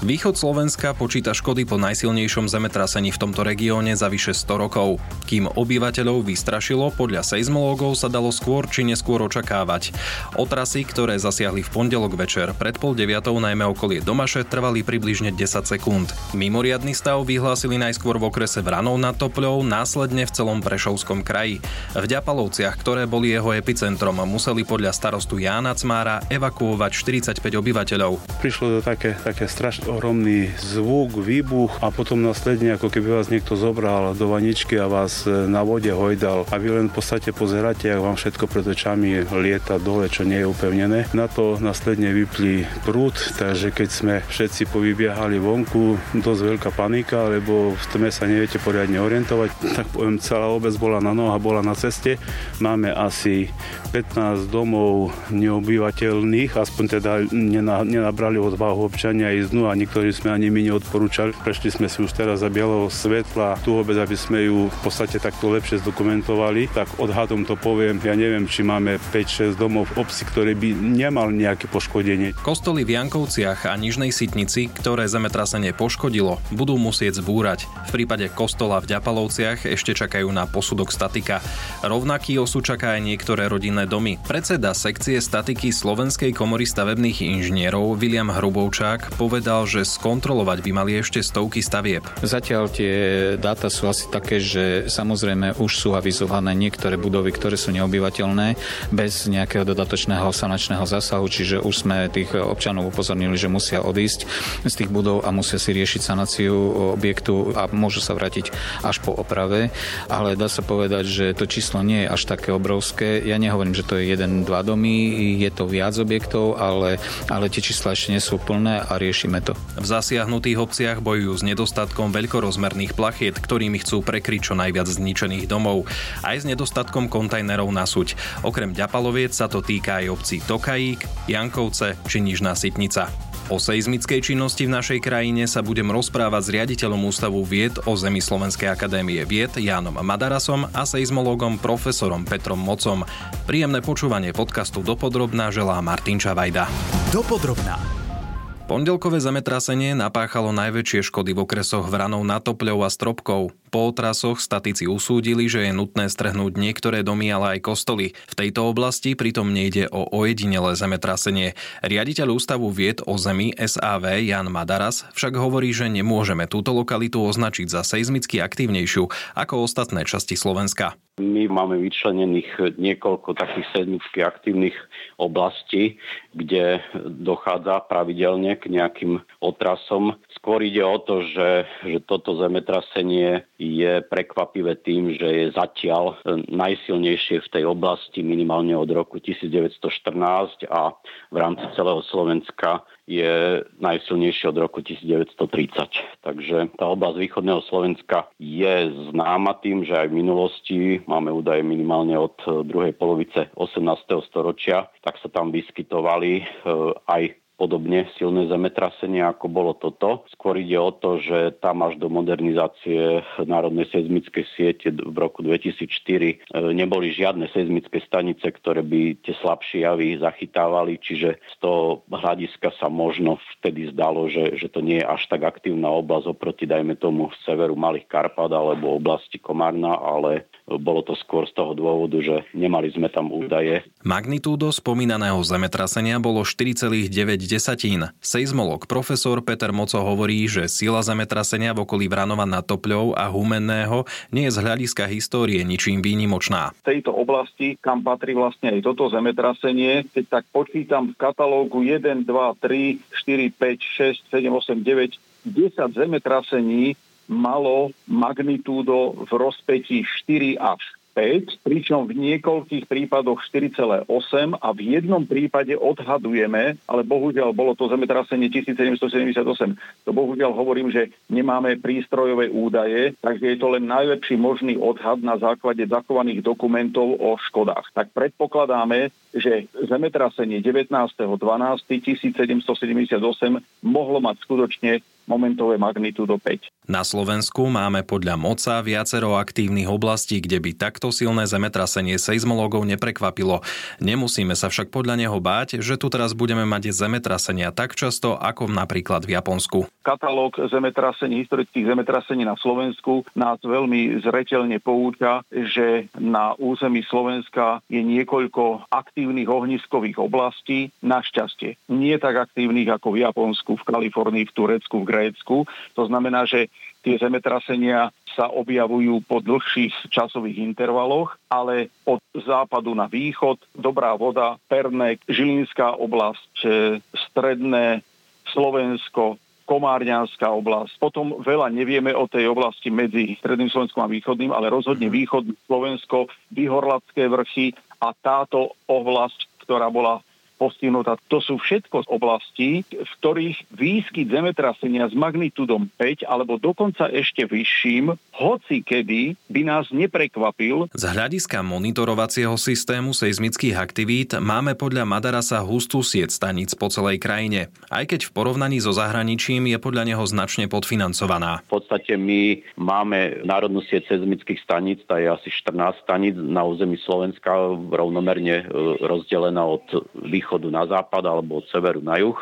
Východ Slovenska počíta škody po najsilnejšom zemetrasení v tomto regióne za vyše 100 rokov. Kým obyvateľov vystrašilo, podľa seizmológov sa dalo skôr či neskôr očakávať. Otrasy, ktoré zasiahli v pondelok večer pred pol deviatou najmä okolie Domaše, trvali približne 10 sekúnd. Mimoriadny stav vyhlásili najskôr v okrese Vranov nad Topľou, následne v celom Prešovskom kraji. V Ďapalovciach, ktoré boli jeho epicentrom, museli podľa starostu Jána Cmára evakuovať 45 obyvateľov. Prišlo to také, také strašné ohromný zvuk, výbuch a potom následne ako keby vás niekto zobral do vaničky a vás e, na vode hojdal a vy len v podstate pozeráte, ak vám všetko pred očami lieta dole, čo nie je upevnené. Na to následne vyplí prúd, takže keď sme všetci povybiehali vonku, dosť veľká panika, lebo v tme sa neviete poriadne orientovať, tak poviem, celá obec bola na noha, bola na ceste. Máme asi 15 domov neobyvateľných, aspoň teda nenabrali odvahu občania ísť dnu a niektorí sme ani my neodporúčali. Prešli sme si už teraz za bieleho svetla tú obec, aby sme ju v podstate takto lepšie zdokumentovali. Tak odhadom to poviem, ja neviem, či máme 5-6 domov v obci, ktoré by nemal nejaké poškodenie. Kostoly v Jankovciach a Nižnej Sitnici, ktoré zemetrasenie poškodilo, budú musieť zbúrať. V prípade kostola v Ďapalovciach ešte čakajú na posudok statika. Rovnaký osud čaká aj niektoré rodinné domy. Predseda sekcie statiky Slovenskej komory stavebných inžinierov William Hrubovčák povedal, že skontrolovať by mali ešte stovky stavieb. Zatiaľ tie dáta sú asi také, že samozrejme už sú avizované niektoré budovy, ktoré sú neobyvateľné bez nejakého dodatočného sanačného zásahu, čiže už sme tých občanov upozornili, že musia odísť z tých budov a musia si riešiť sanáciu objektu a môžu sa vrátiť až po oprave, ale dá sa povedať, že to číslo nie je až také obrovské. Ja nehovorím, že to je jeden, dva domy, je to viac objektov, ale, ale tie čísla ešte nie sú plné a riešime to. V zasiahnutých obciach bojujú s nedostatkom veľkorozmerných plachiet, ktorými chcú prekryť čo najviac zničených domov, aj s nedostatkom kontajnerov na suť. Okrem Ďapaloviec sa to týka aj obcí Tokajík, Jankovce či Nižná Sitnica. O seizmickej činnosti v našej krajine sa budem rozprávať s riaditeľom Ústavu vied o Zemi Slovenskej akadémie vied Jánom Madarasom a seizmologom profesorom Petrom Mocom. Príjemné počúvanie podcastu Dopodrobná želá Martin Čavajda. Dopodrobná. Pondelkové zemetrasenie napáchalo najväčšie škody v okresoch Vranov na Topľov a Stropkov. Po otrasoch statici usúdili, že je nutné strhnúť niektoré domy, ale aj kostoly. V tejto oblasti pritom nejde o ojedinelé zemetrasenie. Riaditeľ Ústavu vied o zemi SAV Jan Madaras však hovorí, že nemôžeme túto lokalitu označiť za seizmicky aktívnejšiu ako ostatné časti Slovenska. My máme vyčlenených niekoľko takých seizmicky aktívnych oblastí, kde dochádza pravidelne k nejakým otrasom. Skôr ide o to, že, že toto zemetrasenie je prekvapivé tým, že je zatiaľ najsilnejšie v tej oblasti minimálne od roku 1914 a v rámci celého Slovenska je najsilnejšie od roku 1930. Takže tá oblasť východného Slovenska je známa tým, že aj v minulosti máme údaje minimálne od druhej polovice 18. storočia, tak sa tam vyskytovali e, aj podobne silné zemetrasenie, ako bolo toto. Skôr ide o to, že tam až do modernizácie Národnej seizmickej siete v roku 2004 e, neboli žiadne seizmické stanice, ktoré by tie slabšie javy zachytávali, čiže z toho hľadiska sa možno vtedy zdalo, že, že to nie je až tak aktívna oblasť oproti, dajme tomu, severu Malých Karpat alebo oblasti Komárna, ale bolo to skôr z toho dôvodu, že nemali sme tam údaje. Magnitúdo spomínaného zemetrasenia bolo 4,9 desatín. Seizmolog profesor Peter Moco hovorí, že sila zemetrasenia v okolí Vranova nad Topľou a Humenného nie je z hľadiska histórie ničím výnimočná. V tejto oblasti, kam patrí vlastne aj toto zemetrasenie, keď tak počítam v katalógu 1, 2, 3, 4, 5, 6, 7, 8, 9, 10 zemetrasení malo magnitúdo v rozpetí 4 až 5, pričom v niekoľkých prípadoch 4,8 a v jednom prípade odhadujeme, ale bohužiaľ bolo to zemetrasenie 1778. To bohužiaľ hovorím, že nemáme prístrojové údaje, takže je to len najlepší možný odhad na základe zachovaných dokumentov o škodách. Tak predpokladáme, že zemetrasenie 19.12.1778 mohlo mať skutočne momentové magnitúdo 5. Na Slovensku máme podľa moca viacero aktívnych oblastí, kde by takto silné zemetrasenie seizmológov neprekvapilo. Nemusíme sa však podľa neho báť, že tu teraz budeme mať zemetrasenia tak často, ako napríklad v Japonsku. Katalóg zemetrasení, historických zemetrasení na Slovensku nás veľmi zreteľne pouča, že na území Slovenska je niekoľko aktívnych ohniskových oblastí, našťastie. Nie tak aktívnych ako v Japonsku, v Kalifornii, v Turecku, v Grécku. To znamená, že Tie zemetrasenia sa objavujú po dlhších časových intervaloch, ale od západu na východ, Dobrá voda, Pernek, Žilinská oblasť, Stredné, Slovensko, Komárňanská oblasť. Potom veľa nevieme o tej oblasti medzi Stredným Slovenskom a Východným, ale rozhodne mhm. východné Slovensko, Vyhorlacké vrchy a táto oblasť, ktorá bola postihnutá. To sú všetko z oblastí, v ktorých výskyt zemetrasenia s magnitúdom 5 alebo dokonca ešte vyšším, hoci kedy by nás neprekvapil. Z hľadiska monitorovacieho systému seizmických aktivít máme podľa Madarasa hustú sieť staníc po celej krajine, aj keď v porovnaní so zahraničím je podľa neho značne podfinancovaná. V podstate my máme národnú sieť seizmických staníc, tá je asi 14 staníc na území Slovenska, rovnomerne e, rozdelená od východu východu na západ alebo od severu na juh,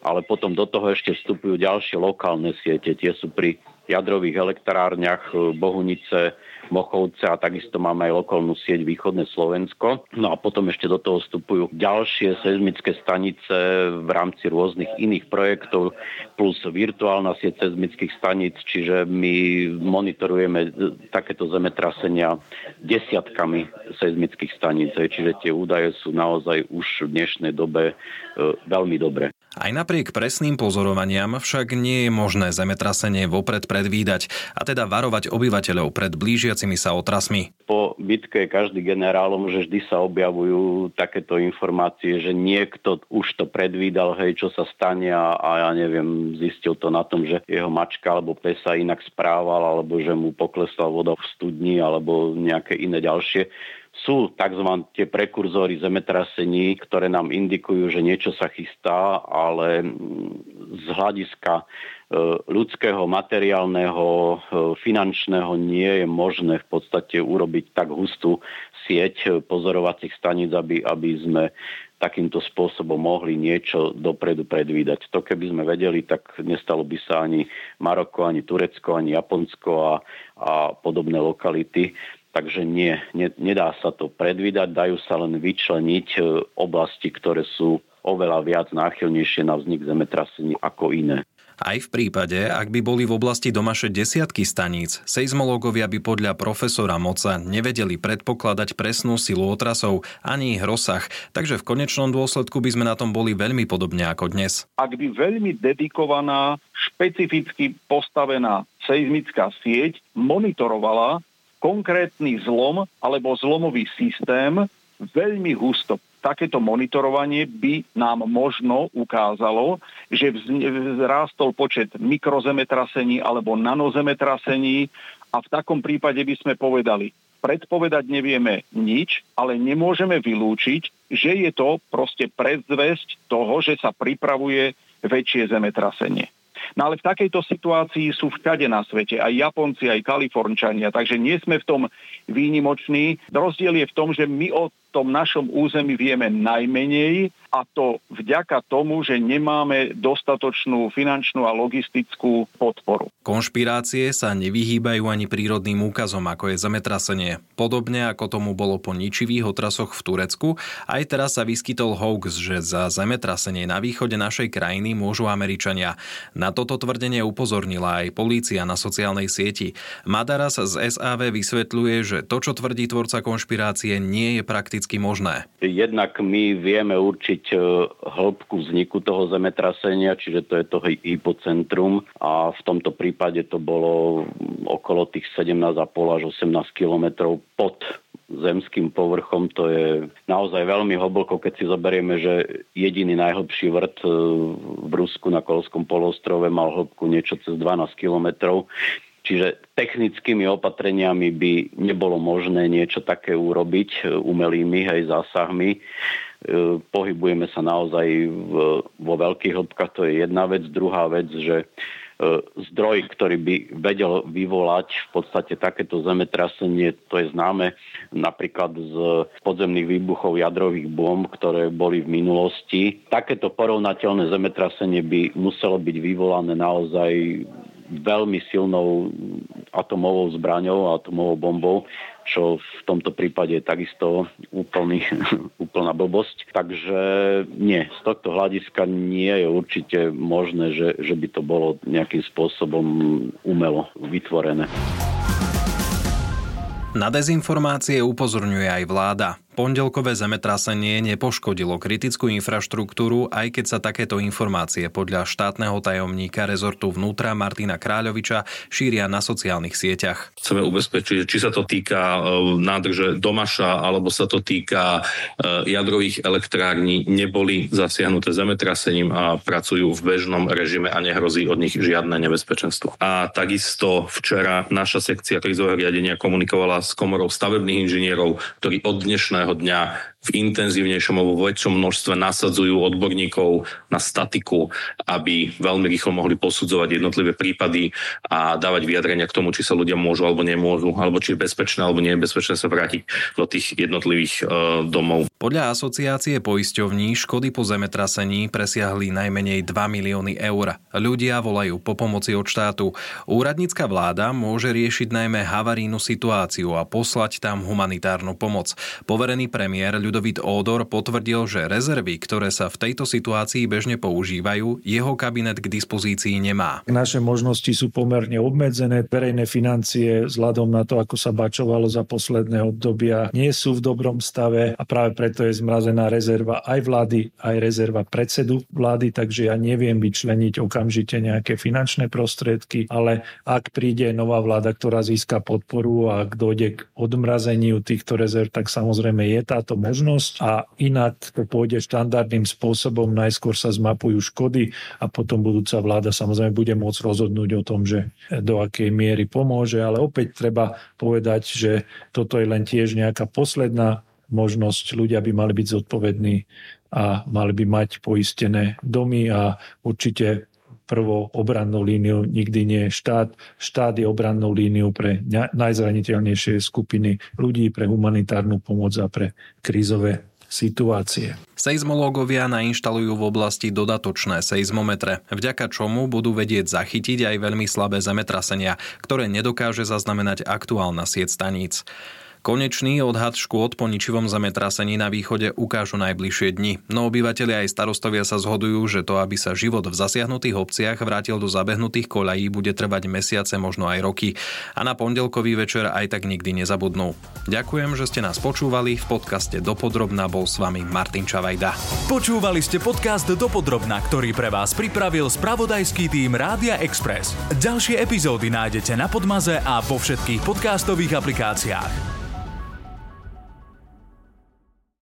ale potom do toho ešte vstupujú ďalšie lokálne siete. Tie sú pri jadrových elektrárniach e, Bohunice, Mochovce a takisto máme aj lokálnu sieť Východné Slovensko. No a potom ešte do toho vstupujú ďalšie seizmické stanice v rámci rôznych iných projektov plus virtuálna sieť seizmických staníc, čiže my monitorujeme takéto zemetrasenia desiatkami seizmických staníc, čiže tie údaje sú naozaj už v dnešnej dobe e, veľmi dobré. Aj napriek presným pozorovaniam však nie je možné zemetrasenie vopred predvídať a teda varovať obyvateľov pred blížiacimi sa otrasmi. Po bitke každý generálom, že vždy sa objavujú takéto informácie, že niekto už to predvídal, hej, čo sa stane a, a ja neviem, zistil to na tom, že jeho mačka alebo pesa inak správal, alebo že mu poklesla voda v studni alebo nejaké iné ďalšie sú tzv. tie prekurzory zemetrasení, ktoré nám indikujú, že niečo sa chystá, ale z hľadiska e, ľudského, materiálneho, e, finančného nie je možné v podstate urobiť tak hustú sieť pozorovacích staníc, aby, aby sme takýmto spôsobom mohli niečo dopredu predvídať. To keby sme vedeli, tak nestalo by sa ani Maroko, ani Turecko, ani Japonsko a, a podobné lokality. Takže nie, ne, nedá sa to predvídať, dajú sa len vyčleniť e, oblasti, ktoré sú oveľa viac náchylnejšie na vznik zemetrasení ako iné. Aj v prípade, ak by boli v oblasti domaše desiatky staníc, seizmológovia by podľa profesora Moca nevedeli predpokladať presnú silu otrasov ani ich rozsah, takže v konečnom dôsledku by sme na tom boli veľmi podobne ako dnes. Ak by veľmi dedikovaná, špecificky postavená seizmická sieť monitorovala konkrétny zlom alebo zlomový systém veľmi husto. Takéto monitorovanie by nám možno ukázalo, že vzrástol počet mikrozemetrasení alebo nanozemetrasení a v takom prípade by sme povedali, predpovedať nevieme nič, ale nemôžeme vylúčiť, že je to proste predzvesť toho, že sa pripravuje väčšie zemetrasenie. No ale v takejto situácii sú všade na svete, aj Japonci, aj Kalifornčania, takže nie sme v tom výnimoční. Rozdiel je v tom, že my o tom našom území vieme najmenej a to vďaka tomu, že nemáme dostatočnú finančnú a logistickú podporu. Konšpirácie sa nevyhýbajú ani prírodným úkazom, ako je zemetrasenie. Podobne ako tomu bolo po ničivých otrasoch v Turecku, aj teraz sa vyskytol hoax, že za zemetrasenie na východe našej krajiny môžu Američania. Na toto tvrdenie upozornila aj polícia na sociálnej sieti. Madaras z SAV vysvetľuje, že to, čo tvrdí tvorca konšpirácie, nie je prakticky možné. Jednak my vieme určiť e, hĺbku vzniku toho zemetrasenia, čiže to je to hypocentrum a v tomto prípade to bolo okolo tých 17,5 až 18 kilometrov pod zemským povrchom. To je naozaj veľmi hlboko, keď si zoberieme, že jediný najhlbší vrt e, v Rusku na Kolskom polostrove mal hĺbku niečo cez 12 kilometrov. Čiže technickými opatreniami by nebolo možné niečo také urobiť e, umelými hej, zásahmi. E, pohybujeme sa naozaj v, vo veľkých hĺbkach, to je jedna vec. Druhá vec, že zdroj, ktorý by vedel vyvolať v podstate takéto zemetrasenie, to je známe napríklad z podzemných výbuchov jadrových bomb, ktoré boli v minulosti. Takéto porovnateľné zemetrasenie by muselo byť vyvolané naozaj veľmi silnou atomovou zbraňou, atomovou bombou, čo v tomto prípade je takisto úplný, úplná blbosť. Takže nie, z tohto hľadiska nie je určite možné, že, že by to bolo nejakým spôsobom umelo vytvorené. Na dezinformácie upozorňuje aj vláda. Pondelkové zemetrasenie nepoškodilo kritickú infraštruktúru, aj keď sa takéto informácie podľa štátneho tajomníka rezortu vnútra Martina Kráľoviča šíria na sociálnych sieťach. Chceme ubezpečiť, či sa to týka e, nádrže Domaša alebo sa to týka e, jadrových elektrární, neboli zasiahnuté zemetrasením a pracujú v bežnom režime a nehrozí od nich žiadne nebezpečenstvo. A takisto včera naša sekcia krizového riadenia komunikovala s komorou stavebných inžinierov, ktorí od dnešného dnešného dňa v intenzívnejšom alebo väčšom množstve nasadzujú odborníkov na statiku, aby veľmi rýchlo mohli posudzovať jednotlivé prípady a dávať vyjadrenia k tomu, či sa ľudia môžu alebo nemôžu, alebo či je bezpečné alebo nie je bezpečné sa vrátiť do tých jednotlivých uh, domov. Podľa asociácie poisťovní škody po zemetrasení presiahli najmenej 2 milióny eur. Ľudia volajú po pomoci od štátu. Úradnícka vláda môže riešiť najmä havarínu situáciu a poslať tam humanitárnu pomoc. Poverený premiér Ľudovít Ódor potvrdil, že rezervy, ktoré sa v tejto situácii bežne používajú, jeho kabinet k dispozícii nemá. Naše možnosti sú pomerne obmedzené, verejné financie vzhľadom na to, ako sa bačovalo za posledné obdobia, nie sú v dobrom stave a práve preto je zmrazená rezerva aj vlády, aj rezerva predsedu vlády, takže ja neviem vyčleniť okamžite nejaké finančné prostriedky, ale ak príde nová vláda, ktorá získa podporu a ak dojde k odmrazeniu týchto rezerv, tak samozrejme je táto možnosť možnosť a inak to pôjde štandardným spôsobom. Najskôr sa zmapujú škody a potom budúca vláda samozrejme bude môcť rozhodnúť o tom, že do akej miery pomôže, ale opäť treba povedať, že toto je len tiež nejaká posledná možnosť. Ľudia by mali byť zodpovední a mali by mať poistené domy a určite prvou obrannou líniou nikdy nie štát. Štát je obrannou líniou pre najzraniteľnejšie skupiny ľudí, pre humanitárnu pomoc a pre krízové situácie. Seizmológovia nainštalujú v oblasti dodatočné seizmometre, vďaka čomu budú vedieť zachytiť aj veľmi slabé zemetrasenia, ktoré nedokáže zaznamenať aktuálna sieť staníc. Konečný odhad škôd po ničivom zemetrasení na východe ukážu najbližšie dni, no obyvateľia aj starostovia sa zhodujú, že to, aby sa život v zasiahnutých obciach vrátil do zabehnutých koľají, bude trvať mesiace, možno aj roky. A na pondelkový večer aj tak nikdy nezabudnú. Ďakujem, že ste nás počúvali. V podcaste Dopodrobná bol s vami Martin Čavajda. Počúvali ste podcast Dopodrobná, ktorý pre vás pripravil spravodajský tým Rádia Express. Ďalšie epizódy nájdete na Podmaze a vo všetkých podcastových aplikáciách.